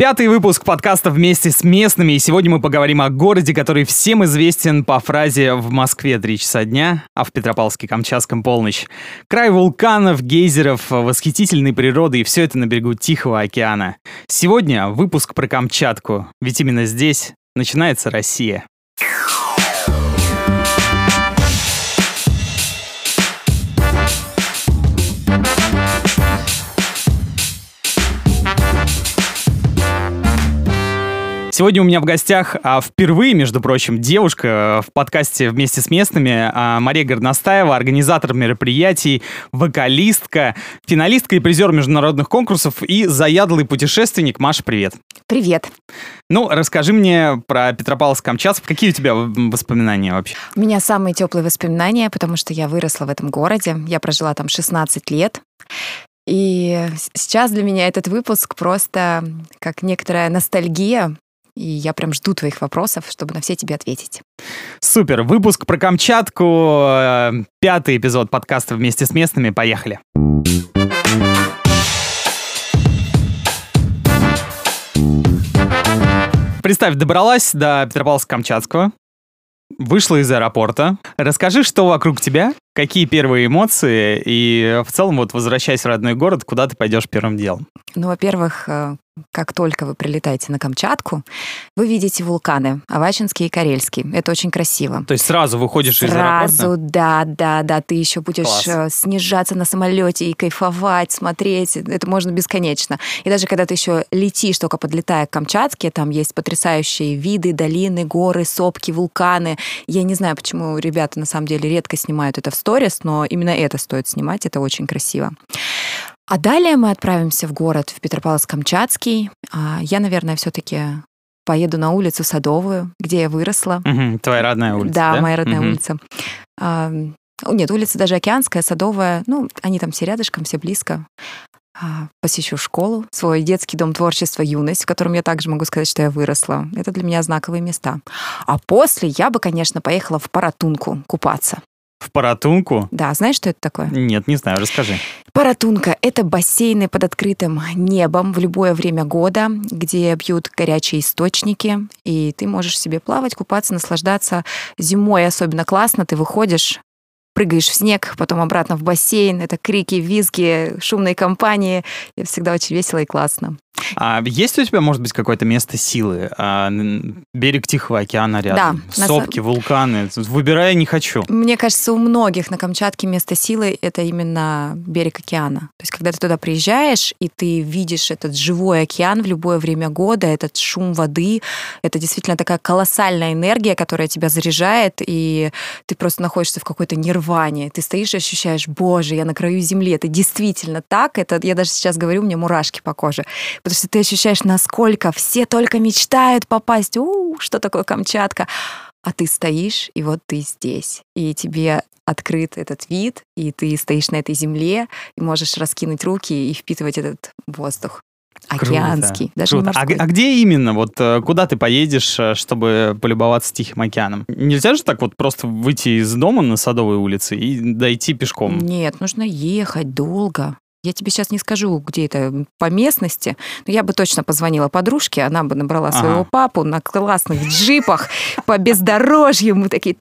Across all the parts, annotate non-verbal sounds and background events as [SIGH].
Пятый выпуск подкаста вместе с местными, и сегодня мы поговорим о городе, который всем известен по фразе «В Москве три часа дня, а в Петропавловске-Камчатском полночь». Край вулканов, гейзеров, восхитительной природы и все это на берегу Тихого океана. Сегодня выпуск про Камчатку, ведь именно здесь начинается Россия. Сегодня у меня в гостях а, впервые, между прочим, девушка а, в подкасте вместе с местными, а, Мария Горностаева, организатор мероприятий, вокалистка, финалистка и призер международных конкурсов и заядлый путешественник. Маша, привет. Привет. Ну, расскажи мне про Петропавловск-Камчатск. Какие у тебя воспоминания вообще? У меня самые теплые воспоминания, потому что я выросла в этом городе. Я прожила там 16 лет. И сейчас для меня этот выпуск просто как некоторая ностальгия и я прям жду твоих вопросов, чтобы на все тебе ответить. Супер. Выпуск про Камчатку. Э, пятый эпизод подкаста вместе с местными. Поехали. Представь, добралась до Петропавловска-Камчатского, вышла из аэропорта. Расскажи, что вокруг тебя, какие первые эмоции, и в целом, вот возвращаясь в родной город, куда ты пойдешь первым делом? Ну, во-первых, э, как только вы прилетаете на Камчатку, вы видите вулканы Авачинский и Карельский. Это очень красиво. То есть сразу выходишь сразу, из аэропорта? Сразу, да, да, да. Ты еще будешь Класс. Э, снижаться на самолете и кайфовать, смотреть. Это можно бесконечно. И даже когда ты еще летишь, только подлетая к Камчатке, там есть потрясающие виды, долины, горы, сопки, вулканы. Я не знаю, почему ребята на самом деле редко снимают это в сторис, но именно это стоит снимать, это очень красиво. А далее мы отправимся в город, в Петропавловск-Камчатский. А, я, наверное, все-таки поеду на улицу Садовую, где я выросла. Угу, твоя родная улица, да? Да, моя родная угу. улица. А, нет, улица даже Океанская, Садовая. Ну, они там все рядышком, все близко. А, посещу школу, свой детский дом творчества «Юность», в котором я также могу сказать, что я выросла. Это для меня знаковые места. А после я бы, конечно, поехала в Паратунку купаться. В Паратунку? Да, знаешь, что это такое? Нет, не знаю, расскажи. Паратунка — это бассейны под открытым небом в любое время года, где бьют горячие источники, и ты можешь себе плавать, купаться, наслаждаться. Зимой особенно классно, ты выходишь, прыгаешь в снег, потом обратно в бассейн. Это крики, визги, шумные компании. И всегда очень весело и классно. А есть у тебя, может быть, какое-то место силы? А, берег Тихого океана рядом, да, сопки, на... вулканы. Выбирая не хочу. Мне кажется, у многих на Камчатке место силы — это именно берег океана. То есть, когда ты туда приезжаешь, и ты видишь этот живой океан в любое время года, этот шум воды, это действительно такая колоссальная энергия, которая тебя заряжает, и ты просто находишься в какой-то нирване. Ты стоишь и ощущаешь, боже, я на краю земли. Это действительно так. Это я даже сейчас говорю, у меня мурашки по коже потому что ты ощущаешь, насколько все только мечтают попасть, у, что такое Камчатка, а ты стоишь, и вот ты здесь, и тебе открыт этот вид, и ты стоишь на этой земле, и можешь раскинуть руки и впитывать этот воздух. Океанский, Круто. даже Круто. не А, а где именно? Вот э, куда ты поедешь, э, чтобы полюбоваться Тихим океаном? Нельзя же так вот просто выйти из дома на Садовой улице и дойти пешком? Нет, нужно ехать долго. Я тебе сейчас не скажу, где это по местности, но я бы точно позвонила подружке, она бы набрала ага. своего папу на классных джипах по бездорожью, мы такие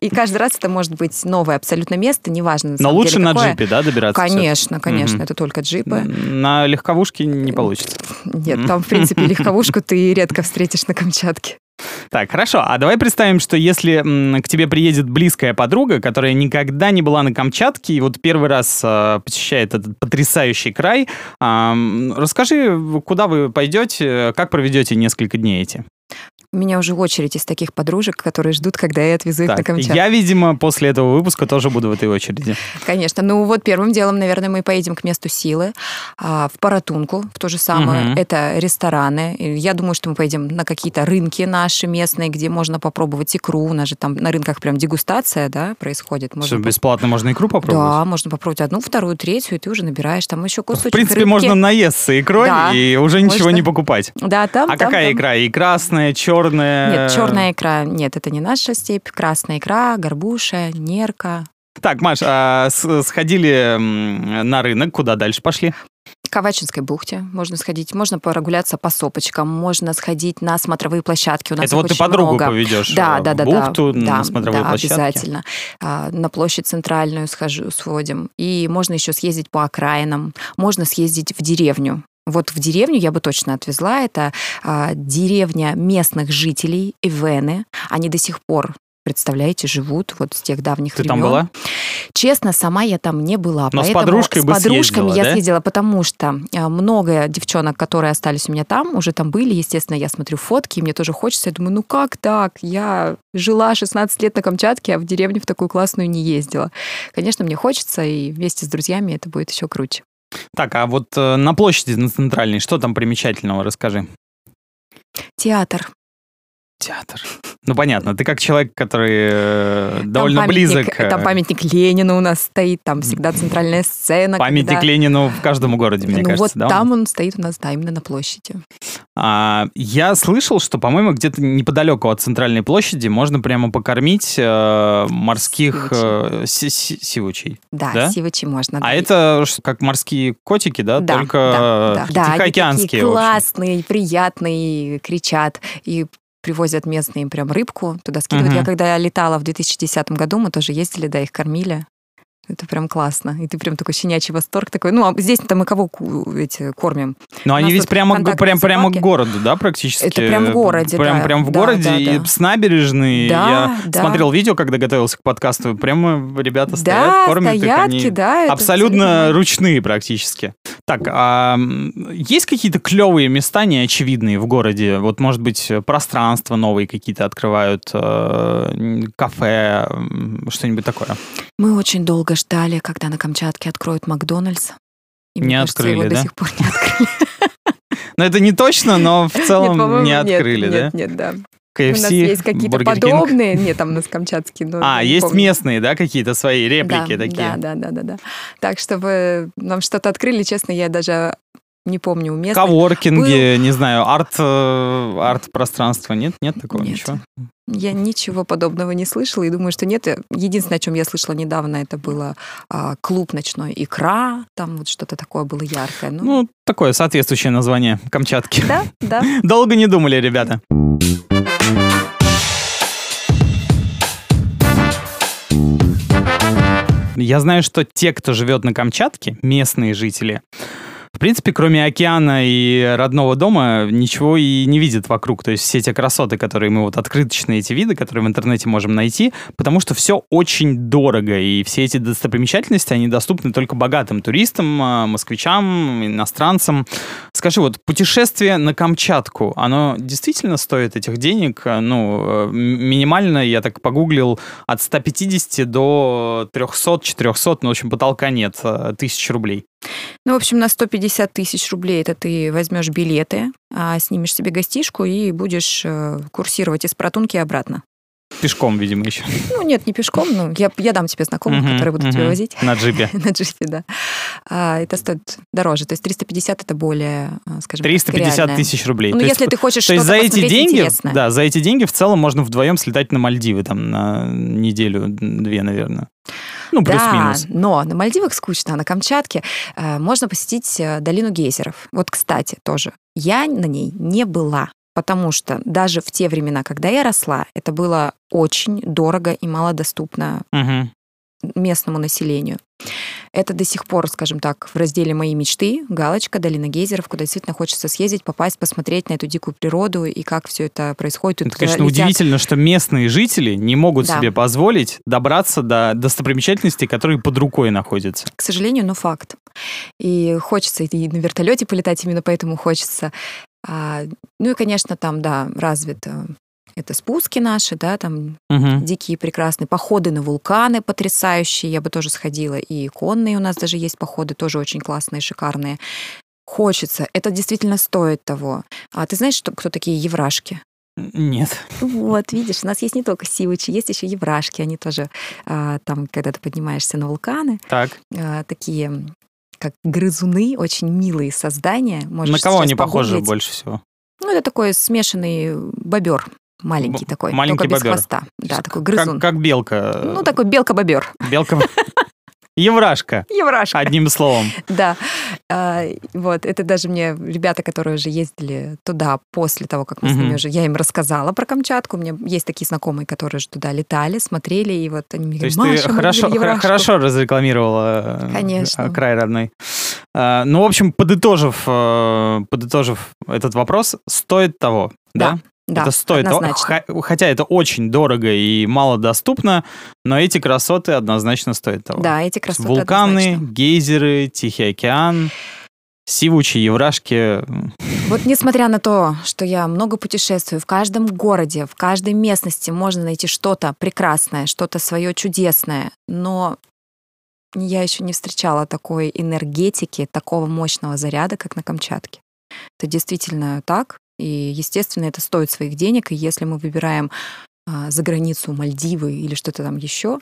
и каждый раз это может быть новое абсолютно место, неважно. Но лучше деле, на джипе, да, добираться? Конечно, конечно, это только джипы. На легковушке не получится. Нет, там, в принципе, [LAUGHS] легковушку ты редко встретишь на Камчатке. Так, хорошо. А давай представим, что если м, к тебе приедет близкая подруга, которая никогда не была на Камчатке и вот первый раз э, посещает этот потрясающий край, э, расскажи, куда вы пойдете, как проведете несколько дней эти? У меня уже очередь из таких подружек, которые ждут, когда я отвезу их на Камчатку. Я, видимо, после этого выпуска тоже буду в этой очереди. Конечно. Ну вот первым делом, наверное, мы поедем к месту силы, а, в Паратунку, в то же самое. Угу. Это рестораны. Я думаю, что мы поедем на какие-то рынки наши местные, где можно попробовать икру. У нас же там на рынках прям дегустация, да, происходит. Можно Что, бесплатно можно икру попробовать? Да, можно попробовать одну, вторую, третью, и ты уже набираешь там еще кусочек В принципе, рыбки. можно наесться икрой да, и уже ничего можно. не покупать. Да, там, А там, какая там. икра? И красная, черная? Черная... Нет, черная икра. Нет, это не наша степь. Красная икра, горбуша, нерка. Так, Маш, а сходили на рынок, куда дальше пошли? Кавачинской бухте можно сходить, можно прогуляться по сопочкам, можно сходить на смотровые площадки. У нас Это вот ты подругу много. поведешь да, да, да, бухту, да, на да, смотровые да, площадки? обязательно. А, на площадь центральную схожу, сводим. И можно еще съездить по окраинам, можно съездить в деревню. Вот в деревню я бы точно отвезла. Это а, деревня местных жителей Ивены. Они до сих пор представляете, живут вот с тех давних Ты времен. там была? Честно, сама я там не была. Но с подружкой с бы подружками съездила, я да? съездила, потому что а, много девчонок, которые остались у меня там, уже там были. Естественно, я смотрю фотки, и мне тоже хочется. Я думаю, ну как так? Я жила 16 лет на Камчатке, а в деревню в такую классную не ездила. Конечно, мне хочется, и вместе с друзьями это будет еще круче. Так, а вот э, на площади на центральной, что там примечательного, расскажи. Театр. Театр. Ну, понятно, ты как человек, который э, довольно там памятник, близок. э, Там памятник Ленину у нас стоит, там всегда центральная сцена. Памятник когда- Ленину в каждом городе, мне ну кажется, вот да? там он стоит у нас, да, именно на площади. А, я слышал, что, по-моему, где-то неподалеку от центральной площади можно прямо покормить э, морских э, си- си- сивучей. Да, Да? сивочи можно. да. А это как морские котики, да? Да, Только да, э, да, да, они тихоокеанские. такие классные, приятные, кричат и привозят местные прям рыбку туда скидывают. Мгм. Я когда летала в 2010 году, мы тоже ездили, да, их кормили. Это прям классно. И ты прям такой щенячий восторг такой. Ну, а здесь-то мы кого эти кормим? Но У они ведь прямо, прям, прямо к городу, да, практически? Это прям в городе, Прям, да. прям в Да, городе, да, и да. с набережной. Да, Я да. смотрел видео, когда готовился к подкасту. Прямо ребята стоят, да, кормят их. стоят, они кидают. абсолютно ручные практически. Так, а есть какие-то клевые места неочевидные в городе? Вот, может быть, пространства новые какие-то открывают, э, кафе, что-нибудь такое? Мы очень долго ждали, когда на Камчатке откроют Макдональдс. И, Не кажется, открыли, его да? до сих пор не открыли. [LAUGHS] Ну, это не точно, но в целом не открыли, да? Нет, нет, да. KFC, У нас есть какие-то Burger King. подобные. Нет, там у нас камчатские. но [LAUGHS] А, есть помню. местные, да, какие-то свои реплики да, такие? Да, да, да, да, да. Так, чтобы нам что-то открыли, честно, я даже не помню у местных. Коворкинги, не знаю, арт, э, арт-пространство. Нет, нет такого Нет. ничего? Я ничего подобного не слышала и думаю, что нет. Единственное, о чем я слышала недавно, это было а, клуб ночной икра. Там вот что-то такое было яркое. Ну, Ну, такое соответствующее название Камчатки. да, да. [LAUGHS] Долго не думали, ребята. Я знаю, что те, кто живет на Камчатке, местные жители, в принципе, кроме океана и родного дома, ничего и не видят вокруг. То есть все те красоты, которые мы вот открыточные эти виды, которые в интернете можем найти, потому что все очень дорого. И все эти достопримечательности, они доступны только богатым туристам, а, москвичам, иностранцам. Скажи, вот путешествие на Камчатку, оно действительно стоит этих денег? Ну, э, минимально, я так погуглил, от 150 до 300-400, ну, в общем, потолка нет, э, тысяч рублей. Ну, в общем, на 150 тысяч рублей это ты возьмешь билеты, а, снимешь себе гостишку и будешь э, курсировать из Протунки обратно. Пешком, видимо, еще. Ну, нет, не пешком, ну, я, я дам тебе знакомых, которые будут тебя возить. На джипе. [LAUGHS] На джипе, да. А, это стоит дороже. То есть 350 это более, а, скажем так, 350 реальное. тысяч рублей. Ну, То есть если ты хочешь То есть что-то за эти деньги, интересное. да, за эти деньги в целом можно вдвоем слетать на Мальдивы там на неделю-две, наверное. Ну, Да, плюс-минус. но на Мальдивах скучно, а на Камчатке э, можно посетить э, долину гейзеров. Вот, кстати, тоже. Я на ней не была, потому что даже в те времена, когда я росла, это было очень дорого и малодоступно Мгм. местному населению. Это до сих пор, скажем так, в разделе «Мои мечты» галочка «Долина гейзеров», куда действительно хочется съездить, попасть, посмотреть на эту дикую природу и как все это происходит. Тут Это, конечно, летят- удивительно, что местные жители не могут Да. себе позволить добраться до достопримечательностей, которые под рукой находятся. К сожалению, но факт. И хочется и на вертолете полетать, именно поэтому хочется. А, ну и, конечно, там, да, развито это спуски наши, да, там Мгм. дикие прекрасные, походы на вулканы потрясающие, я бы тоже сходила, и конные у нас даже есть походы, тоже очень классные, шикарные. Хочется, это действительно стоит того. А ты знаешь, что, кто такие еврашки? Нет. Вот, [LAUGHS] видишь, у нас есть не только сивычи, есть еще еврашки, они тоже а, там, когда ты поднимаешься на вулканы, Так. а, такие как грызуны, очень милые создания. Можешь на кого они похожи погуглить. больше всего? Ну, это такой смешанный бобер, маленький Б- такой, маленький только без бобер. хвоста. Да, такой грызун. Как, как белка. Ну, такой белка-бобер. Белка. Еврашка. Еврашка. Одним словом. [LAUGHS] Да. А, вот, это даже мне ребята, которые уже ездили туда после того, как мы с ними уже... Я им рассказала про Камчатку. У меня есть такие знакомые, которые же туда летали, смотрели, и вот они мне То говорят, есть ты Маша, мы хорошо, видели хор- Еврашку». хорошо разрекламировала э, Конечно. э, край родной. А, Ну, в общем, подытожив, э, подытожив этот вопрос, стоит того, да? Да, это стоит однозначно. хотя это очень дорого и мало доступно, но эти красоты однозначно стоят того. Да, эти красоты Вулканы, однозначно. гейзеры, Тихий океан, Сивучи, Еврашки. Вот несмотря на то, что я много путешествую, в каждом городе, в каждой местности можно найти что-то прекрасное, что-то свое чудесное, но я еще не встречала такой энергетики, такого мощного заряда, как на Камчатке. Это действительно так, и, естественно, это стоит своих денег, и если мы выбираем а, за границу Мальдивы или что-то там еще,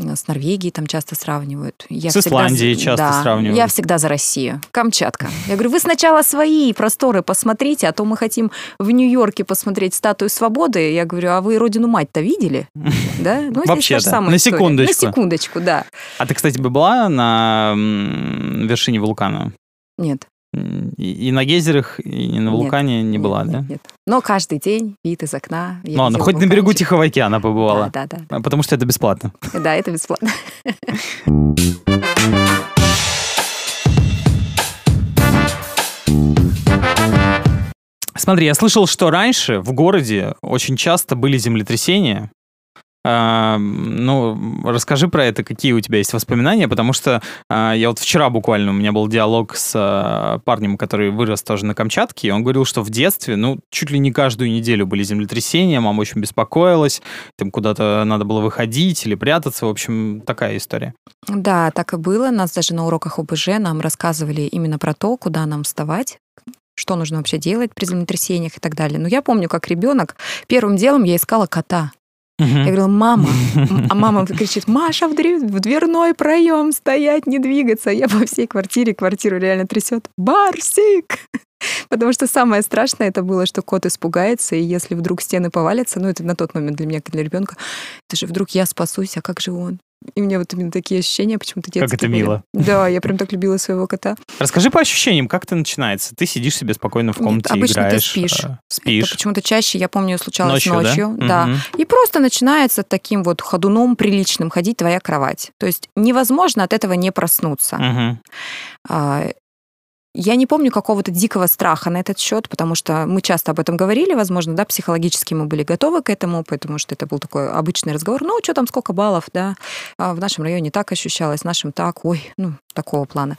а, с Норвегией там часто сравнивают. Я С всегда за- Исландией часто да, сравнивают. Я всегда за Россию. Камчатка. Я говорю, вы сначала свои просторы посмотрите, а то мы хотим в Нью-Йорке посмотреть статую свободы. Я говорю, а вы родину мать-то видели? [LAUGHS] Да? Ну, Вообще, да. На история. секундочку. На секундочку, да. А ты, кстати, бы была на вершине вулкана? Нет. И, и на гейзерах, и на Нет. вулкане не нет, была, нет, да? Нет. Но каждый день вид из окна. я Ну ладно, хоть на берегу. Тихого океана побывала. Да, да, А, Потому что это бесплатно. да. Да, это бесплатно. Смотри, я слышал, что раньше в городе очень часто были землетрясения. Ну, расскажи про это, какие у тебя есть воспоминания, потому что а, я вот вчера буквально, у меня был диалог с а, парнем, который вырос тоже на Камчатке, и он говорил, что в детстве, ну, чуть ли не каждую неделю были землетрясения, мама очень беспокоилась, там куда-то надо было выходить или прятаться, в общем, такая история. Да, так и было. Нас даже на уроках ОБЖ нам рассказывали именно про то, куда нам вставать, что нужно вообще делать при землетрясениях и так далее. Но я помню, как ребенок, первым делом я искала кота. Я говорила, мама. [LAUGHS] А мама кричит, Маша, в в дверной проем стоять, не двигаться. Я по всей квартире, квартиру реально трясет. Барсик! [LAUGHS] Потому что самое страшное это было, что кот испугается, и если вдруг стены повалятся, ну это на тот момент для меня, как для ребенка, это же вдруг я спасусь, а как же он? И у меня вот именно такие ощущения почему-то детские это были. мило. Да, я прям так любила своего кота. Расскажи по ощущениям, как это начинается? Ты сидишь себе спокойно в комнате, обычно ты играешь. спишь. а, Это Спишь. почему-то чаще, я помню, случалось Ночью, ночью. да? да. Мгм. И просто начинается таким вот ходуном приличным ходить твоя кровать. То есть невозможно от этого не проснуться. Мгм. Я не помню какого-то дикого страха на этот счет, потому что мы часто об этом говорили, возможно, да, психологически мы были готовы к этому, потому что это был такой обычный разговор. Ну, что там, сколько баллов, да, А в нашем районе так ощущалось, в нашем так, ой, ну, такого плана.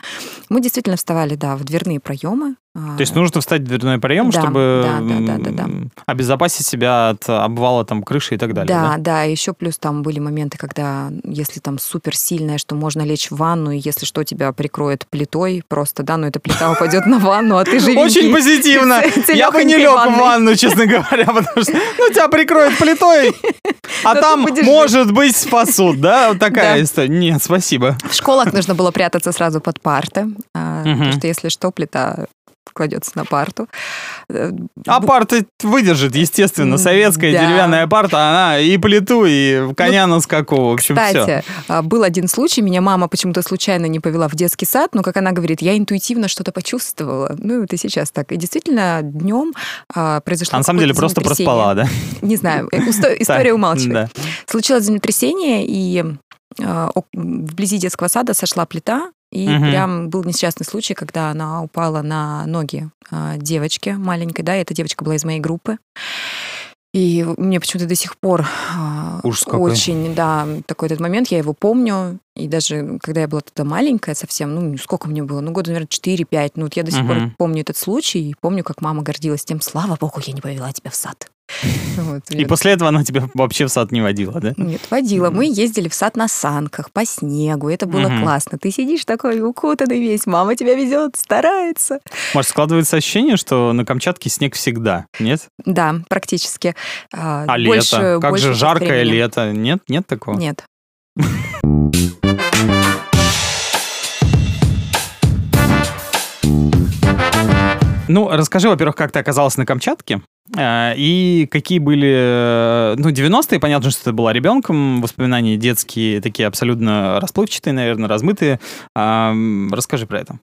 Мы действительно вставали, да, в дверные проемы. То есть нужно встать в дверной проем, Да, чтобы да, да, да, да, да. обезопасить себя от обвала там крыши и так далее. Да, Да, да, еще плюс там были моменты, когда если там супер сильное, что можно лечь в ванну, и если что, тебя прикроет плитой просто, да, но эта плита упадет на ванну, а ты живенький. Очень [LAUGHS] позитивно. Я бы не лег в ванну, честно говоря, потому что ну, тебя прикроют плитой, [LAUGHS] а там, может быть, спасут, да? Такая история. Нет, спасибо. В школах нужно было прятаться сразу под парты, а, потому что если что, плита кладется на парту. Э, А парта выдержит, естественно. Советская да. деревянная парта, она и плиту, и коня на скаку. В общем, все. Кстати, а, был один случай, меня мама почему-то случайно не повела в детский сад, но, как она говорит, я интуитивно что-то почувствовала. Ну, это сейчас так. И действительно, днем произошло А на самом деле просто проспала, да? Не знаю, э, [LAUGHS] история умалчивает. Случилось землетрясение, и ок- вблизи детского сада сошла плита, и Мгм. прям был несчастный случай, когда она упала на ноги э, девочки маленькой, да, и эта девочка была из моей группы. И мне почему-то до сих пор э, Ужас какой. очень, да, такой этот момент, я его помню. И даже когда я была тогда маленькая совсем, ну, сколько мне было? Ну, года, наверное, 4-5. Ну, вот я до сих пор Мгм. помню этот случай, и помню, как мама гордилась тем, слава богу, я не повела тебя в сад. [LAUGHS] Вот, И мне после этого она тебя вообще в сад не водила, да? нет, водила. Мы ездили в сад на санках, по снегу. Это было Мгм. классно. Ты сидишь такой укутанный весь, мама тебя везет, старается. Может, складывается ощущение, что на Камчатке снег всегда, нет? Да, практически. А, А больше- лето? Как большую же жаркое времени. лето? Нет? Нет такого? Нет. [LAUGHS] Ну, расскажи, во-первых, как ты оказалась на Камчатке, А, и какие были... э, Ну, 90-е, понятно, что ты была ребенком, воспоминания детские такие абсолютно расплывчатые, наверное, размытые. А, Расскажи про это.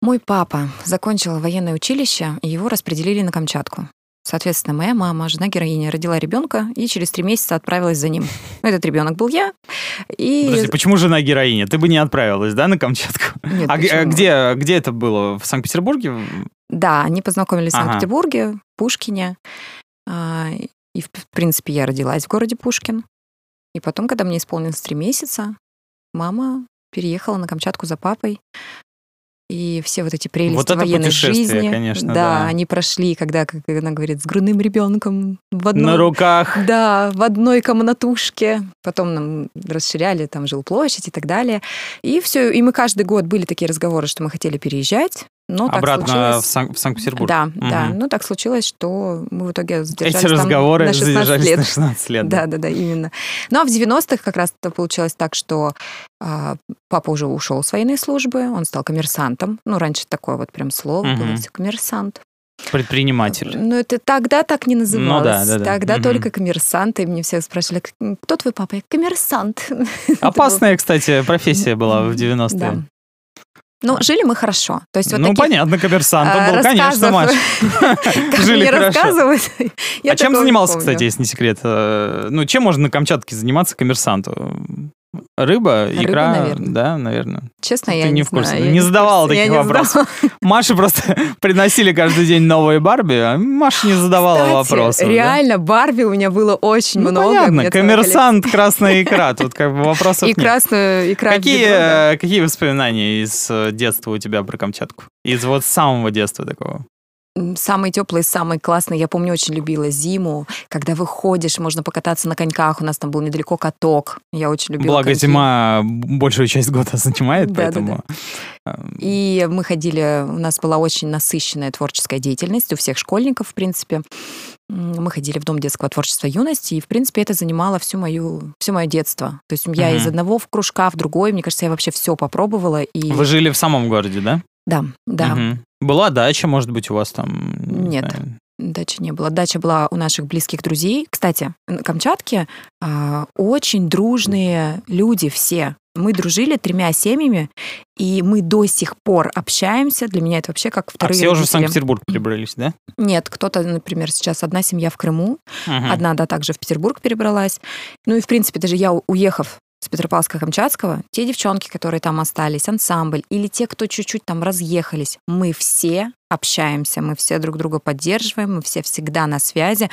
Мой папа закончил военное училище, и его распределили на Камчатку. Соответственно, моя мама, жена героини, родила ребенка и через три месяца отправилась за ним. Этот ребенок был я. И... Подожди, почему жена героиня? Ты бы не отправилась, да, на Камчатку? Нет, а почему? где, где это было? В Санкт-Петербурге? Да, они познакомились в Ага. Санкт-Петербурге, в Пушкине. А, И, в в принципе, я родилась в городе Пушкин. И потом, когда мне исполнилось три месяца, мама переехала на Камчатку за папой. И все вот эти прелести Вот это военной жизни, конечно, да, да. они прошли, когда, как она говорит, с грудным ребенком в одном, На руках. да, в одной комнатушке. Потом нам расширяли там жилплощадь и так далее. И все, и мы каждый год были такие разговоры, что мы хотели переезжать, но так Обратно случилось. в, Сан- в Санкт-Петербург. Да, да. Мгм. Ну, так случилось, что мы в итоге задержались Эти разговоры на 16 задержались лет. на 16 лет. Да, да, да, именно. Ну, а в 90-х как раз это получилось так, что а, папа уже ушел с военной службы, он стал коммерсантом. Ну, раньше такое вот прям слово было, Мгм. все коммерсант. Предприниматель. Ну, это тогда так не называлось. да, да, да. Тогда Мгм. только коммерсант, и мне все спрашивали, «К- кто твой папа? Я коммерсант. [LAUGHS] Опасная, кстати, профессия была в 90-е. Да. Ну, жили мы хорошо. То есть вот ну, таких, понятно, коммерсантом а, был, конечно, Маш. [LAUGHS] Жили хорошо. [LAUGHS] а чем занимался, кстати, если не секрет? Э, Ну, чем можно на Камчатке заниматься коммерсанту? Рыба, Рыба, икра, наверное. да, наверное. Честно, Ты я не не в курсе, знаю, не задавала таких не вопросов. задавала. [LAUGHS] Маше просто приносили каждый день новые Барби, а Маша не задавала Кстати, вопросов. да? реально, Барби у меня было очень Ну, много. понятно, коммерсант, красная [LAUGHS] икра, тут как бы вопросов коллекция. И нет. красную, и красную Какие, бедро, да. э, какие воспоминания из э, детства у тебя про Камчатку? Из вот самого детства такого? Самый теплый, самый классный. Я помню, очень любила зиму, когда выходишь, можно покататься на коньках. У нас там был недалеко каток. Я очень любила Благо коньки. зима большую часть года [LAUGHS] занимает, Да, да, поэтому... И мы ходили, у нас была очень насыщенная творческая деятельность у всех школьников, в принципе. Мы ходили в Дом детского творчества юности, и, в принципе, это занимало всю мою, все мое детство. То есть я из одного в кружка в другой, мне кажется, я вообще все попробовала. И... Вы жили в самом городе, да? Да, да. Была дача, может быть, у вас там? не Нет. знаю. Дачи не было. Дача была у наших близких друзей. Кстати, на Камчатке а, очень дружные люди все. Мы дружили тремя семьями, и мы до сих пор общаемся. Для меня это вообще как А вторые все уже в родители. Санкт-Петербург перебрались, да? Нет, кто-то, например, сейчас одна семья в Крыму, Мгм. одна, да, также в Петербург перебралась. Ну и, в принципе, даже я, уехав с Петропавловска-Камчатского, те девчонки, которые там остались, ансамбль, или те, кто чуть-чуть там разъехались, мы все общаемся, мы все друг друга поддерживаем, мы все всегда на связи.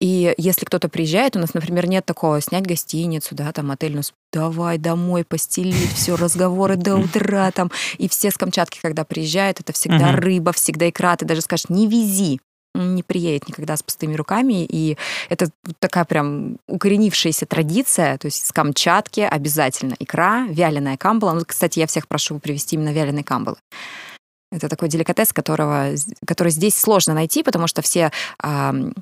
И если кто-то приезжает, у нас, например, нет такого снять гостиницу, да, там отель, у нас давай домой постелить, все разговоры до утра там. И все с Камчатки, когда приезжают, это всегда рыба, всегда икра, ты даже скажешь, не вези, не приедет никогда с пустыми руками. И это такая прям укоренившаяся традиция. То есть с Камчатки обязательно икра, вяленая камбала. Ну, кстати, я всех прошу привезти именно вяленые камбалы. Это такой деликатес, которого, который здесь сложно найти, потому что все ам,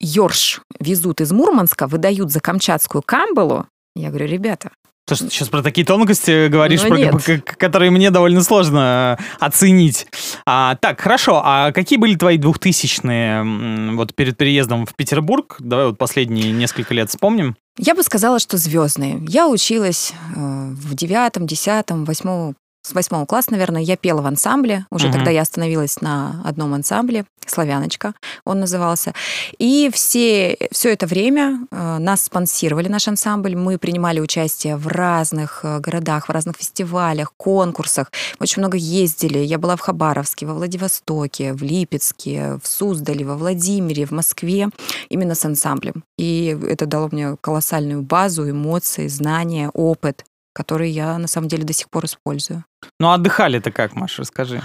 ёрш везут из Мурманска, выдают за камчатскую камбалу. Я говорю, ребята, Ты что, сейчас про такие тонкости говоришь, Ну, про- которые мне довольно сложно э, оценить. А, так, хорошо. А какие были твои двухтысячные вот перед переездом в Петербург? Давай вот последние несколько лет вспомним. Я бы сказала, что звездные. Я училась э, в девятом, десятом, восьмом, с восьмого класса, наверное, я пела в ансамбле. Уже Мгм. тогда я остановилась на одном ансамбле, «Славяночка» он назывался. И все, все это время э, нас спонсировали, наш ансамбль. Мы принимали участие в разных э, городах, в разных фестивалях, конкурсах. Мы очень много ездили. Я была в Хабаровске, во Владивостоке, в Липецке, в Суздале, во Владимире, в Москве именно с ансамблем. И это дало мне колоссальную базу, эмоции, знания, опыт, который я на самом деле до сих пор использую. Ну, отдыхали-то как, Маша, расскажи.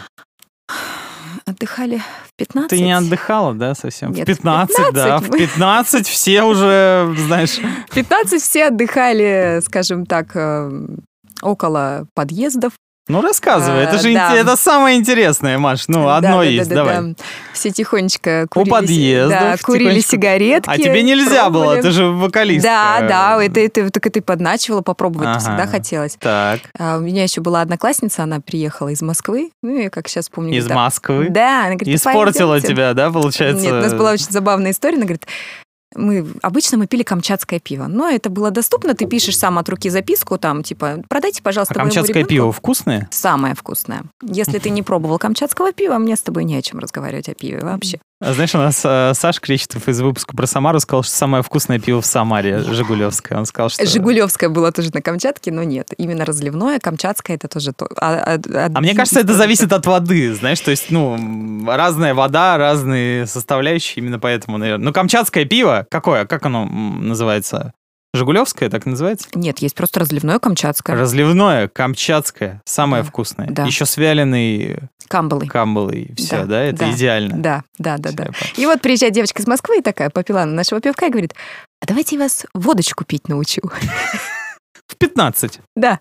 Отдыхали в 15. Ты не отдыхала, да, совсем? Нет, в 15, да. В 15. 15 все уже, знаешь... В 15 все отдыхали, скажем так, э, около подъездов. Ну, рассказывай, это А, же да. это самое интересное, Маш. Ну, одно Да, да, есть, да, да, давай. да. Все тихонечко У курили, подъездов да, курили сигаретки. А тебе нельзя было, пробовали. ты же вокалистка. Да, да, это, это, так это и подначивала попробовать, Ага. всегда хотелось. Так, А у меня еще была одноклассница, она приехала из Москвы, ну, я как сейчас помню. из говорит, Москвы. Да, она говорит, Испортила «Пойдемте». тебя, да, получается? Нет, у нас была очень забавная история. Она говорит, мы обычно мы пили камчатское пиво, но это было доступно. Ты пишешь сам от руки записку, там типа продайте, А пожалуйста, моему камчатское ребенку». пиво вкусное? Самое вкусное. Если ты не пробовал камчатского пива, мне с тобой не о чем разговаривать о пиве вообще. А Знаешь, у нас э, Саш Кречетов из выпуска про Самару сказал, что самое вкусное пиво в Самаре, Жигулевское. Он сказал, что... Жигулевское было тоже на Камчатке, но нет. Именно разливное, камчатское это тоже то. А, А мне кажется, это зависит от воды, знаешь, то есть, ну, разная вода, разные составляющие, именно поэтому, наверное. Ну, камчатское пиво, какое, как оно называется? Жигулевское, так называется? Нет, есть просто разливное камчатское. Разливное, камчатское, самое Да, вкусное. да. Еще с вяленой Камбалы. камбалой, все, Да, да, это да, идеально. Да, да, да, Всё, да. понял. И вот приезжает девочка из Москвы и такая попила нашего пивка и говорит, а давайте я вас водочку пить научу. [LAUGHS] В 15 Да.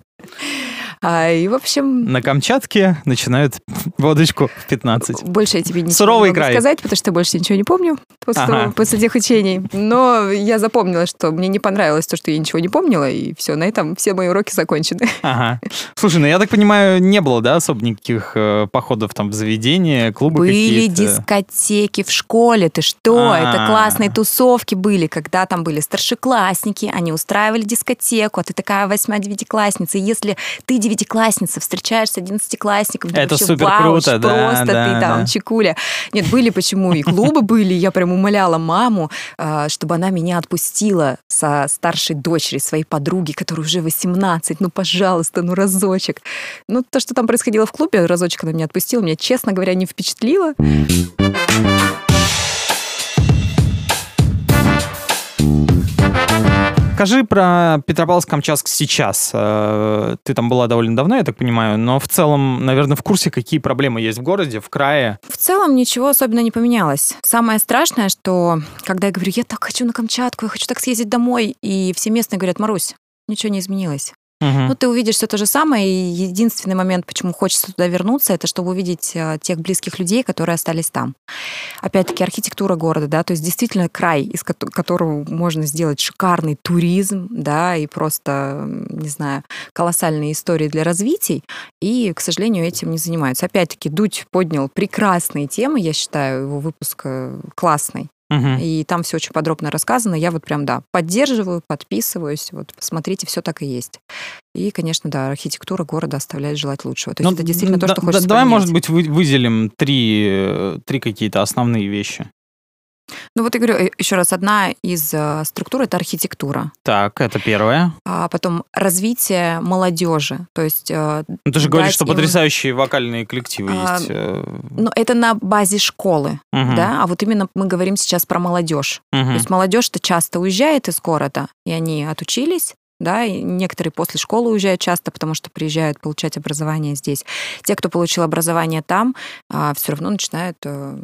А, и, в общем, на Камчатке начинают [LAUGHS] водочку в 15. больше я тебе ничего Суровый не могу край. сказать, потому что я больше ничего не помню после, Ага. того- после тех учений. Но я запомнила, что мне не понравилось то, что я ничего не помнила, и все, на этом все мои уроки закончены. [LAUGHS] Ага. Слушай, ну я так понимаю, не было, да, особо никаких э, походов там в заведения, клубы Были дискотеки в школе, ты что? А. Это классные тусовки были, когда там были старшеклассники, они устраивали дискотеку, а ты такая восьмая-девятиклассница. Если ты девятиклассница, встречаешься с одиннадцатиклассником, Это вообще супер вау, круто, да, просто да, ты там да. чекуля. Нет, были почему и клубы были, я прям умоляла маму, а, чтобы она меня отпустила со старшей дочери, своей подруги, которой уже 18, ну, пожалуйста, ну, разочек. Ну, то, что там происходило в клубе, разочек она меня отпустила, меня, честно говоря, не впечатлило. Скажи про Петропавловск-Камчатск сейчас. Э, Ты там была довольно давно, я так понимаю, но в целом, наверное, в курсе, какие проблемы есть в городе, в крае. В целом ничего особенно не поменялось. Самое страшное, что когда я говорю, я так хочу на Камчатку, я хочу так съездить домой, и все местные говорят, Марусь, ничего не изменилось. Мгм. Ну, ты увидишь все то же самое, и единственный момент, почему хочется туда вернуться, это чтобы увидеть э, тех близких людей, которые остались там. Опять-таки, архитектура города, да, то есть действительно край, из кото- которого можно сделать шикарный туризм, да, и просто, не знаю, колоссальные истории для развития, и, к сожалению, этим не занимаются. Опять-таки, Дудь поднял прекрасные темы, я считаю, его выпуск э, классный, Мгм. и там все очень подробно рассказано. Я вот прям, да, поддерживаю, подписываюсь. Вот посмотрите, все так и есть. И, конечно, да, архитектура города оставляет желать лучшего. То есть Ну, это действительно то, да- что да- хочется Давай, поменять. может быть, вы- выделим три, э, три какие-то основные вещи. Ну вот я говорю, еще раз, одна из э, структур — это архитектура. Так, это первое. А потом развитие молодежи. То есть э, Ну, ты же говоришь, что им- потрясающие вокальные коллективы А, есть. э, ну, это на базе школы, мгм, да, а вот именно мы говорим сейчас про молодежь. мгм. То есть молодежь-то часто уезжает из города, и они отучились, да, и некоторые после школы уезжают часто, потому что приезжают получать образование здесь. Те, кто получил образование там, все равно начинают э,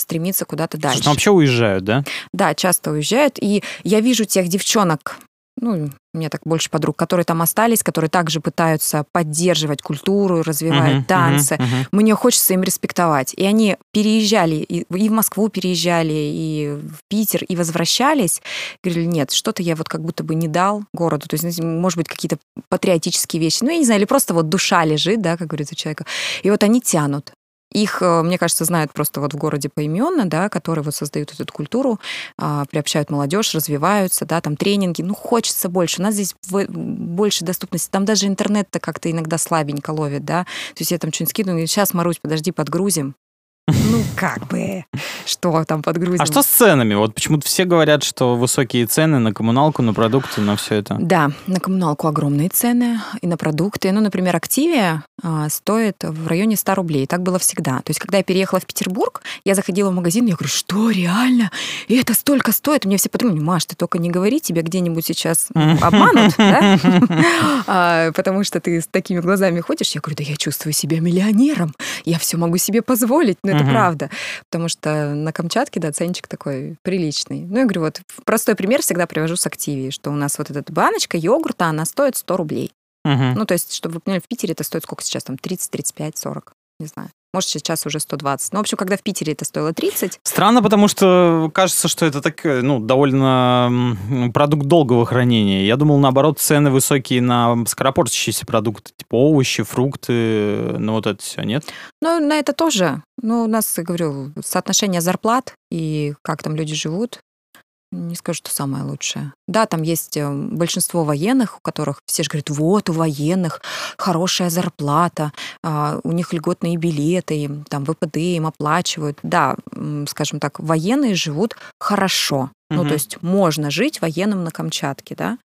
стремиться куда-то Слушай, дальше. ну, вообще уезжают, да? Да, часто уезжают. И я вижу тех девчонок, ну, у меня так больше подруг, которые там остались, которые также пытаются поддерживать культуру, развивают Мгм, танцы. мгм, мгм. Мне хочется им респектовать. И они переезжали, и, и в Москву переезжали, и в Питер, и возвращались. Говорили, нет, что-то я вот как будто бы не дал городу. То есть, может быть, какие-то патриотические вещи. Ну, я не знаю, или просто вот душа лежит, да, как говорится у человека. И вот они тянут. Их, э, мне кажется, знают просто вот в городе поименно, да, которые вот создают эту культуру, а, приобщают молодежь, развиваются, да, там тренинги. Ну, хочется больше. У нас здесь больше доступности. Там даже интернет-то как-то иногда слабенько ловит, да. То есть я там что-нибудь скидываю, сейчас, Марусь, подожди, подгрузим. Ну, как бы, что там подгрузим? А что с ценами? Вот почему-то все говорят, что высокие цены на коммуналку, на продукты, на все это. Да, на коммуналку огромные цены и на продукты. Ну, например, Активия а, стоит в районе 100 рублей. Так было всегда. То есть, когда я переехала в Петербург, я заходила в магазин, я говорю, что, реально? И это столько стоит? Мне все подумали, Маш, ты только не говори, тебя где-нибудь сейчас ну, [LAUGHS] обманут, да? [LAUGHS] А, Потому что ты с такими глазами ходишь. Я говорю, да я чувствую себя миллионером. Я все могу себе позволить. Но это правда. Потому что на Камчатке, да, ценничек такой приличный. Ну, я говорю, вот простой пример всегда привожу с Активии, что у нас вот эта баночка йогурта, она стоит 100 рублей. Мгм. Ну, то есть, чтобы вы поняли, в Питере это стоит сколько сейчас? Там 30, 35, 40, не знаю. Может, сейчас уже 120. Ну, в общем, когда в Питере это стоило 30, Странно, потому что кажется, что это так, э, ну, довольно продукт долгого хранения. Я думал, наоборот, цены высокие на скоропортящиеся продукты, типа овощи, фрукты, ну вот это все, нет? Ну, на это тоже. Ну, у нас, говорю, соотношение зарплат и как там люди живут, не скажу, что самое лучшее. Да, там есть э, большинство военных, у которых все же говорят, вот, у военных хорошая зарплата, а, у них льготные билеты, им там ВПД им оплачивают. Да, скажем так, военные живут хорошо. Ну, Мгм. то есть можно жить военным на Камчатке, да,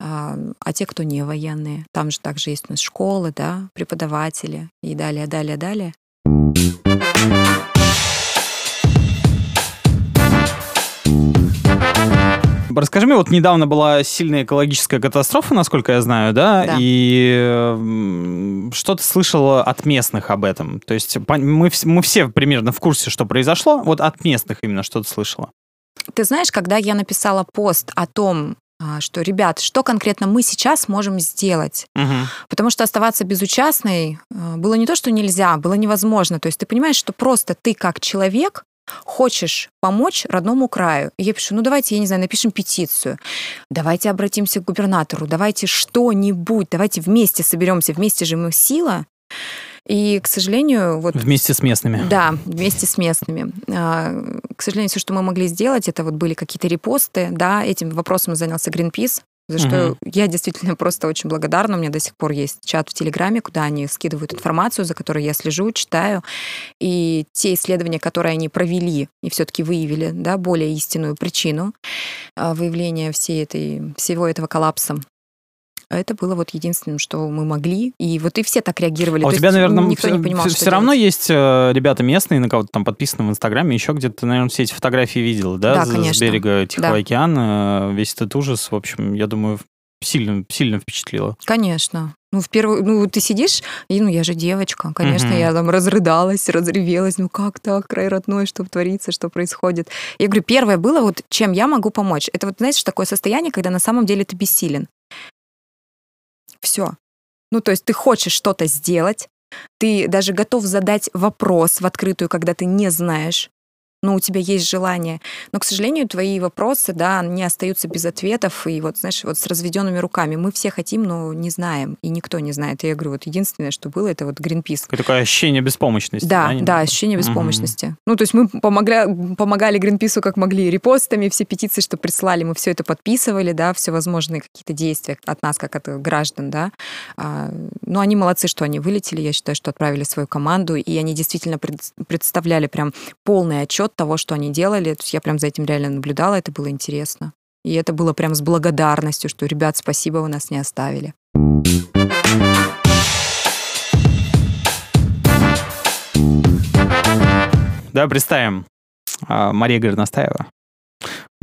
а, а те, кто не военные, там же также есть у нас школы, да, преподаватели и далее, далее, далее. Расскажи мне, вот недавно была сильная экологическая катастрофа, насколько я знаю, да? Да. И что ты слышала от местных об этом? То есть мы, мы все примерно в курсе, что произошло. Вот от местных именно что ты слышала? Ты знаешь, когда я написала пост о том, а, что, ребят, что конкретно мы сейчас можем сделать? Мгм. Потому что оставаться безучастной э, было не то, что нельзя, было невозможно. То есть ты понимаешь, что просто ты как человек хочешь помочь родному краю. И я пишу, ну давайте, я не знаю, напишем петицию, давайте обратимся к губернатору, давайте что-нибудь, давайте вместе соберемся, вместе же мы сила. И, к сожалению, вот Вместе с местными. да, вместе с местными. А, К сожалению, все, что мы могли сделать, это вот были какие-то репосты, да, этим вопросом занялся Greenpeace, за что Мгм. я действительно [LAUGHS] просто очень благодарна. У меня до сих пор есть чат в Телеграме, куда они скидывают информацию, за которой я слежу, читаю. И те исследования, которые они провели и все-таки выявили да, более истинную причину а, выявления всей этой, всего этого коллапса, это было вот единственным, что мы могли. И вот и все так реагировали. А у тебя, есть наверное, никто не понимал, все, что равно делать. есть э, ребята местные, на кого-то там подписаны в Инстаграме, еще где-то, ты, наверное, все эти фотографии видела, да, Да, с- с конечно. берега Тихого Да. океана, весь этот ужас, в общем, я думаю, сильно, сильно впечатлило. Конечно. Ну, в первую, ну, ты сидишь, и, ну, я же девочка. Конечно, Мгм. я там разрыдалась, разревелась. Ну, как так, край родной, что творится, что происходит? Я говорю, первое было, вот, чем я могу помочь. Это вот, знаешь, такое состояние, когда на самом деле ты бессилен. Все. Ну, то есть ты хочешь что-то сделать, ты даже готов задать вопрос в открытую, когда ты не знаешь, но у тебя есть желание. Но, к сожалению, твои вопросы, да, не остаются без ответов. И вот, знаешь, вот с разведенными руками. Мы все хотим, но не знаем. И никто не знает. И я говорю, вот единственное, что было, это вот Greenpeace. Какое такое ощущение беспомощности. Да, не- да, ощущение беспомощности. Ну, то есть мы помогли, помогали Гринпису как могли репостами, все петиции, что прислали, мы все это подписывали, да, все возможные какие-то действия от нас, как от граждан, да. А, ну, они молодцы, что они вылетели, я считаю, что отправили свою команду, и они действительно пред- представляли прям полный отчет того, что они делали. То есть я прям за этим реально наблюдала, это было интересно. И это было прям с благодарностью, что, ребят, спасибо, вы нас не оставили. Да, представим, а, Мария Горностаева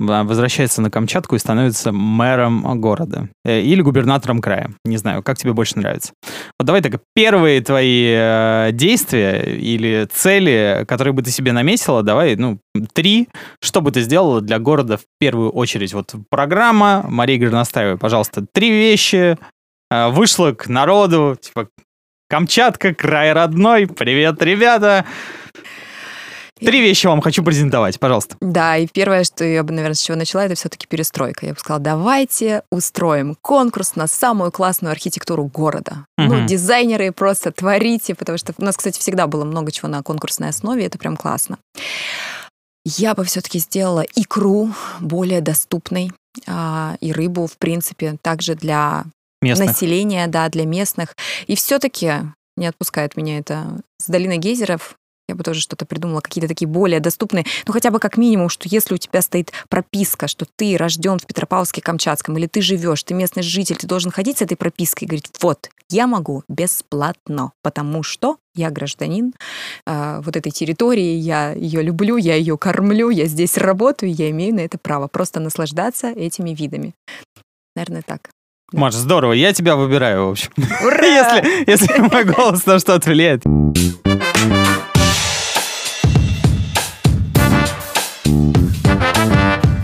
возвращается на Камчатку и становится мэром города. Э, Или губернатором края. Не знаю, как тебе больше нравится. Вот давай так, первые твои э, действия или цели, которые бы ты себе наметила, давай, ну, три. Что бы ты сделала для города в первую очередь? Вот программа Марии Горностаевой, пожалуйста, три вещи. э, Вышла к народу, типа, Камчатка, край родной, привет, ребята. Три вещи вам хочу презентовать, пожалуйста. Да, и первое, что я бы, наверное, с чего начала, это все-таки перестройка. Я бы сказала, давайте устроим конкурс на самую классную архитектуру города. Ну, Мгм. дизайнеры просто творите, потому что у нас, кстати, всегда было много чего на конкурсной основе, это прям классно. Я бы все-таки сделала икру более доступной а, и рыбу, в принципе, также для Местных. населения, да, для местных. И все-таки не отпускает меня это с долиной гейзеров. Я бы тоже что-то придумала, какие-то такие более доступные. Ну, хотя бы как минимум, что если у тебя стоит прописка, что ты рожден в Петропавловске-Камчатском, или ты живешь, ты местный житель, ты должен ходить с этой пропиской и говорить, вот, я могу бесплатно, потому что я гражданин э, вот этой территории, я ее люблю, я ее кормлю, я здесь работаю, я имею на это право. Просто наслаждаться этими видами. Наверное, так. Маш, здорово, я тебя выбираю, в общем. [LAUGHS] Ура! Если, если мой голос на что-то влияет.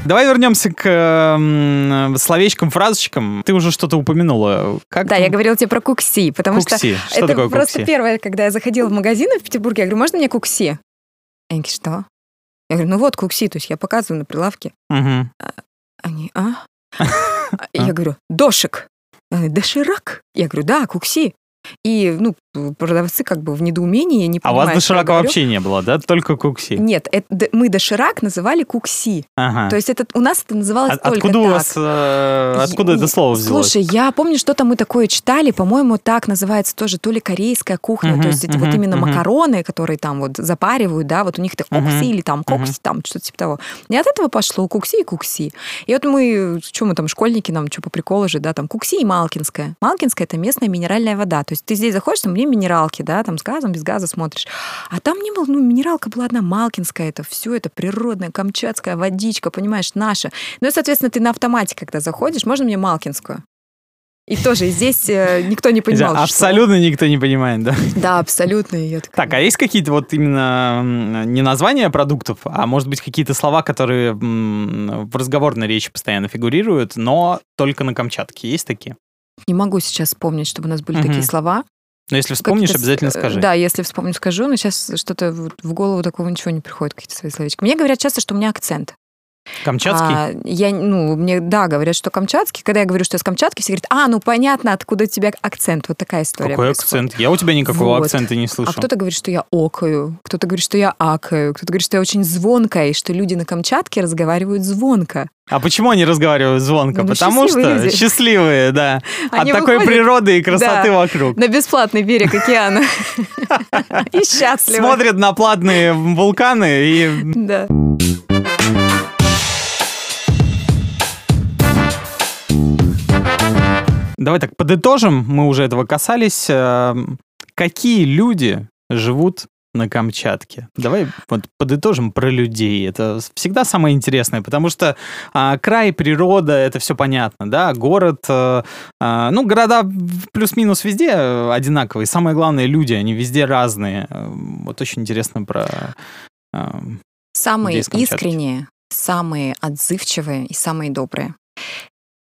Давай вернемся к э, словечкам, фразочкам. Ты уже что-то упомянула. Как да, там? я говорила тебе про кукси, потому кукси. что, что это такое просто кукси? первое, когда я заходила в магазин в Петербурге, я говорю, можно мне кукси? Они говорят, что? Я говорю, ну вот кукси, то есть я показываю на прилавке. Мгм. Они, а? [LAUGHS] Я говорю, дошик. Доширак? Я говорю, да, кукси. И, ну, продавцы как бы в недоумении, не А у вас понимают, доширака вообще не было, да? Только кукси. Нет, это, мы доширак называли кукси. Ага. То есть это, у нас это называлось А- только откуда у так. вас, э, откуда Я- это слово взялось? Слушай, я помню, что-то мы такое читали, по-моему, так называется тоже то ли корейская кухня, Мгм, то есть эти вот именно мгм. макароны, которые там вот запаривают, да, вот у них это кукси или там кокси, там что-то типа того. И от этого пошло кукси и кукси. И вот мы, что мы там, школьники, нам что по приколу же, да, там кукси и малкинская. Малкинская это местная минеральная вода. То есть ты здесь заходишь, там мне минералки, да, там с газом, без газа смотришь. А там не было, ну, минералка была одна, малкинская, это все это природная, камчатская водичка, понимаешь, наша. Ну и, соответственно, ты на автомате, когда заходишь, можно мне малкинскую? И тоже здесь э, никто не понимал, что- Абсолютно никто не понимает, да? Да, абсолютно. Я такая, Так, а есть какие-то вот именно не названия продуктов, а может быть какие-то слова, которые в разговорной речи постоянно фигурируют, но только на Камчатке? Есть такие? Не могу сейчас вспомнить, чтобы у нас были Мгм. такие слова. Но если вспомнишь, обязательно э, скажи. Да, если вспомню, скажу, но сейчас что-то в голову такого ничего не приходит, какие-то свои словечки. Мне говорят часто, что у меня акцент. Камчатский? А, я, ну, мне, да, говорят, что камчатский. Когда я говорю, что я с Камчатки, все говорят, а, ну, понятно, откуда у тебя акцент. Вот такая история Какой происходит. акцент? Я у тебя никакого Вот. акцента не слышу. А кто-то говорит, что я окаю, кто-то говорит, что я акаю, кто-то говорит, что я очень звонкая, и что люди на Камчатке разговаривают звонко. А почему они разговаривают звонко? Ну, Потому что счастливые люди. счастливые, да. [LAUGHS] Они От такой выходят- природы и красоты Да. вокруг. На бесплатный берег океана. [LAUGHS] И счастливы. Смотрят на платные вулканы и Да. Давай так подытожим, мы уже этого касались. Эм, Какие люди живут на Камчатке? Давай вот подытожим про людей. Это всегда самое интересное, потому что а, край, природа, это все понятно, да, город, э, а, ну, города плюс-минус везде э, одинаковые. Самое главное, люди, они везде разные. Э, Вот очень интересно про... эм, Самые искренние, самые отзывчивые и самые добрые.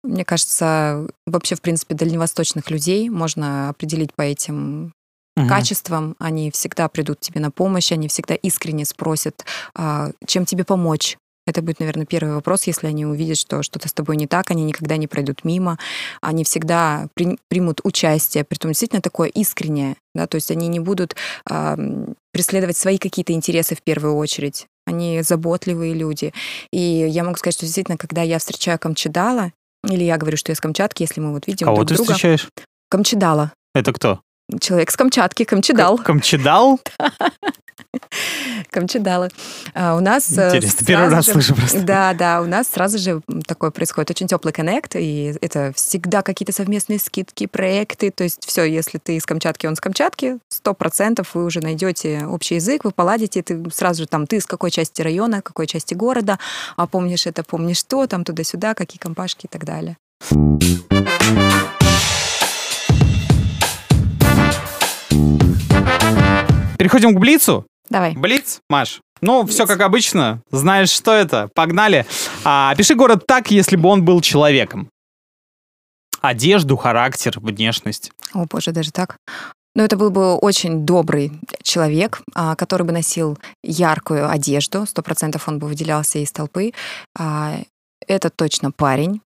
Мне кажется, вообще, в принципе, дальневосточных людей можно определить по этим мгм. качествам. Они всегда придут тебе на помощь, они всегда искренне спросят, а, чем тебе помочь. Это будет, наверное, первый вопрос, если они увидят, что что-то с тобой не так, они никогда не пройдут мимо, они всегда при- примут участие, притом действительно такое искреннее, да, то есть они не будут м, преследовать свои какие-то интересы в первую очередь. Они заботливые люди. И я могу сказать, что действительно, когда я встречаю Камчедала, или я говорю, что я с Камчатки, если мы вот видим Кого друг ты друга. встречаешь? Камчедала. Это кто? Человек с Камчатки, Камчедал. Камчедал? [LAUGHS] [LAUGHS] Камчедалы. А у нас... э, Интересно, первый раз же- слышу просто. Да, да, у нас сразу же такое происходит очень теплый коннект, и это всегда какие-то совместные скидки, проекты. То есть все, если ты из Камчатки, он с Камчатки, сто процентов вы уже найдете общий язык, вы поладите, ты сразу же там ты из какой части района, какой части города, а помнишь это, помнишь то, там туда-сюда, какие компашки и так далее. Переходим к Блицу. Давай. Блиц, Маш. Ну, все как обычно. Знаешь, что это? Погнали. А, опиши город так, если бы он был человеком. Одежду, характер, внешность. О, боже, даже так. Но это был бы очень добрый человек, а, который бы носил яркую одежду. Сто процентов он бы выделялся из толпы. А, Это точно парень.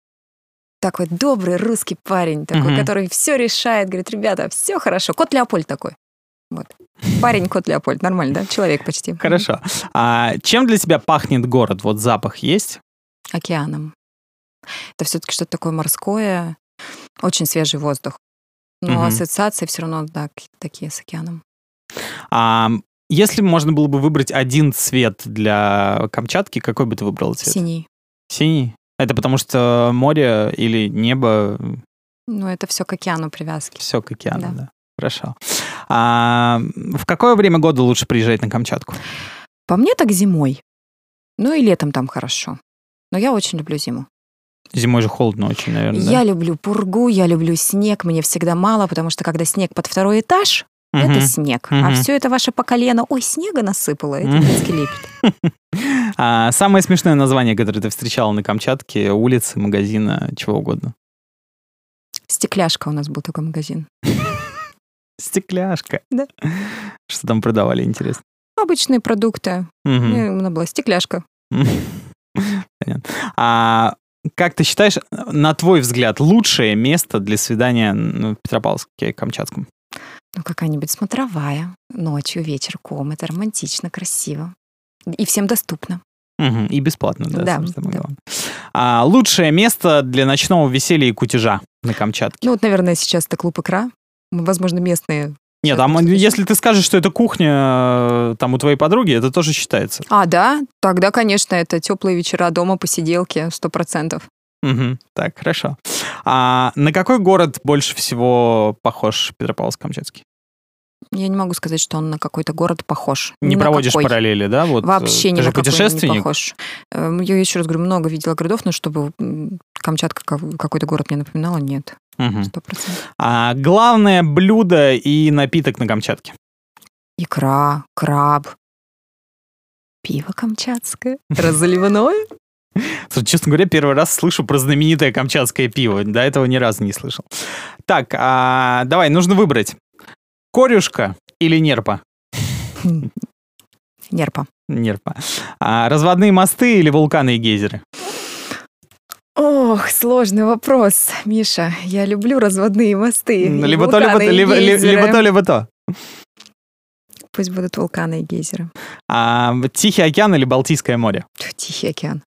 Такой добрый русский парень, такой, Мгм. который все решает, говорит, ребята, все хорошо. Кот Леопольд такой. Вот. Парень кот Леопольд, нормально, да? Человек почти. Хорошо. А, чем для тебя пахнет город? Вот запах есть? Океаном. Это все-таки что-то такое морское, очень свежий воздух. Но Мгм. ассоциации все равно, да, такие с океаном. А, если бы можно было бы выбрать один цвет для Камчатки, какой бы ты выбрал цвет? Синий. Синий? Это потому что море или небо, Ну, это все к океану привязки. все к океану, да. Да. Хорошо. А, в какое время года лучше приезжать на Камчатку? По мне так зимой. Ну и летом там хорошо. Но я очень люблю зиму. Зимой же холодно очень, наверное. Я люблю пургу, я люблю снег. Мне всегда мало, потому что когда снег под второй этаж, это снег. А мгм. все это ваше по колено. Ой, снега насыпало. Это детский лепет. [LAUGHS] А самое смешное название, которое ты встречала на Камчатке, улицы, магазина, чего угодно? Стекляшка у нас был такой магазин. [LAUGHS] Стекляшка. Да. [LAUGHS] Что там продавали, интересно? Обычные продукты. Мгм. И Она была стекляшка. [LAUGHS] Понятно. А как ты считаешь, на твой взгляд, лучшее место для свидания ну, в Петропавловске, Камчатском? Ну, какая-нибудь смотровая. Ночью, вечерком. Это романтично, красиво. И всем доступно. Мгм. И бесплатно, да, Да, самое да. главное. А лучшее место для ночного веселья и кутежа на Камчатке? Ну, вот, наверное, сейчас это клуб «Икра». Возможно, местные. Нет, а если ты скажешь, что это кухня э, там у твоей подруги, это тоже считается. А, да? Тогда, конечно, это теплые вечера дома, посиделки, сто процентов. Мгм. Так, хорошо. А на какой город больше всего похож Петропавловск-Камчатский? Я не могу сказать, что он на какой-то город похож. Не Ни на проводишь какой. параллели, да? Вот, э, Вообще ни ты же на какой не путешественник. похож. Эм, Я еще раз говорю, много видела городов, но чтобы Камчатка как- какой-то город мне напоминала, нет. Мгм. Сто процентов. А главное блюдо и напиток на Камчатке? Икра, краб, пиво камчатское, разливное. [LAUGHS] Слушай, честно говоря, первый раз слышу про знаменитое камчатское пиво. До этого ни разу не слышал. Так, а, давай, нужно выбрать. Корюшка или нерпа? Нерпа. Нерпа. А, разводные мосты или вулканы и гейзеры? Ох, сложный вопрос, Миша. Я люблю разводные мосты. Либо то, либо, либо, либо то, либо то. Пусть будут вулканы и гейзеры. А, Тихий океан или Балтийское море? Тихий океан.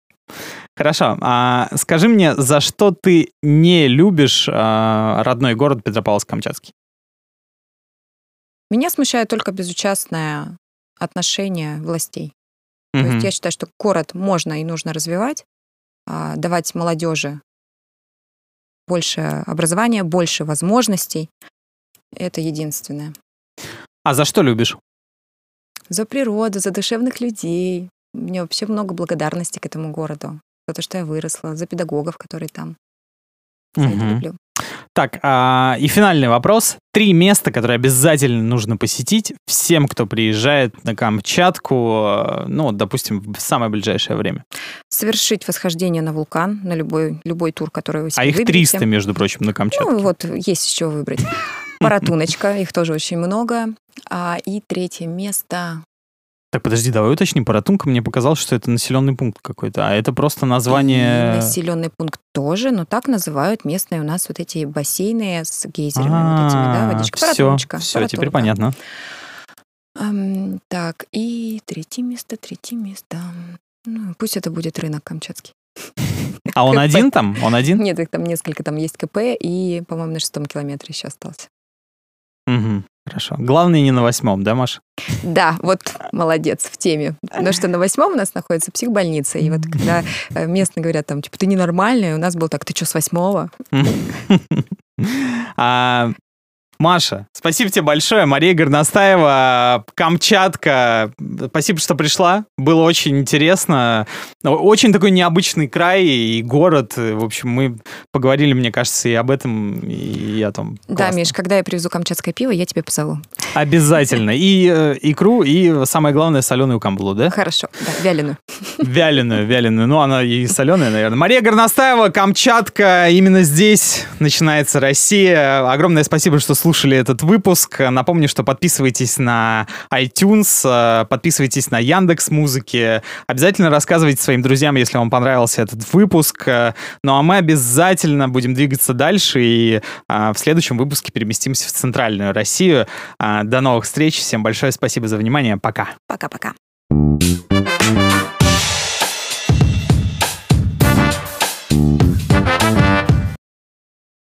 Хорошо. А, скажи мне, за что ты не любишь а, родной город Петропавловск-Камчатский? Меня смущает только безучастное отношение властей. То Мгм. есть я считаю, что город можно и нужно развивать, давать молодежи больше образования, больше возможностей. Это единственное. А за что любишь? За природу, за душевных людей. У меня вообще много благодарности к этому городу. За то, что я выросла, за педагогов, которые там. Это Мгм. люблю. Так, а, и финальный вопрос. Три места, которые обязательно нужно посетить всем, кто приезжает на Камчатку, э, ну, допустим, в самое ближайшее время. Совершить восхождение на вулкан, на любой, любой тур, который вы себе А их выберете. 300, между прочим, на Камчатке. Ну, вот есть еще выбрать. [LAUGHS] Паратуночка, их тоже очень много. А, и третье место. Так, подожди, давай уточним. Паратунка мне показалось, что это населенный пункт какой-то, а это просто И название... населенный пункт тоже, но так называют местные у нас вот эти бассейны с гейзерами, вот этими, да, водичка. все, Паратуночка. все, теперь понятно. Ам, так, и третье место, третье место. Ну, пусть это будет рынок Камчатский. [LAUGHS] А он один там? Он один? Нет, их там несколько, там есть КП, и, по-моему, на шестом километре еще остался. Мгм, Хорошо. Главное не на восьмом, да, Маш? Да, вот молодец в теме. Потому что на восьмом у нас находится психбольница. И вот когда э, местные говорят там, типа, ты ненормальный, у нас был так, ты что, с восьмого? [LAUGHS] А, Маша, спасибо тебе большое. Мария Горностаева, Камчатка. Спасибо, что пришла. Было очень интересно. Очень такой необычный край и город. В общем, мы поговорили, мне кажется, и об этом, и о том. Да, Классно. Миш, когда я привезу камчатское пиво, я тебе позову. Обязательно. И э, икру, и самое главное, соленую камбулу, да? Хорошо, да, вяленую. Вяленую, вяленую. Ну, она и соленая, наверное. Мария Горностаева, Камчатка. Именно здесь начинается Россия. Огромное спасибо, что слушали этот выпуск. Напомню, что подписывайтесь на iTunes, э, подписывайтесь на Яндекс Музыки. Обязательно рассказывайте своим друзьям, если вам понравился этот выпуск. Ну, а мы обязательно будем двигаться дальше и э, в следующем выпуске переместимся в центральную Россию. Э, До новых встреч. Всем большое спасибо за внимание. Пока. Пока-пока. Thank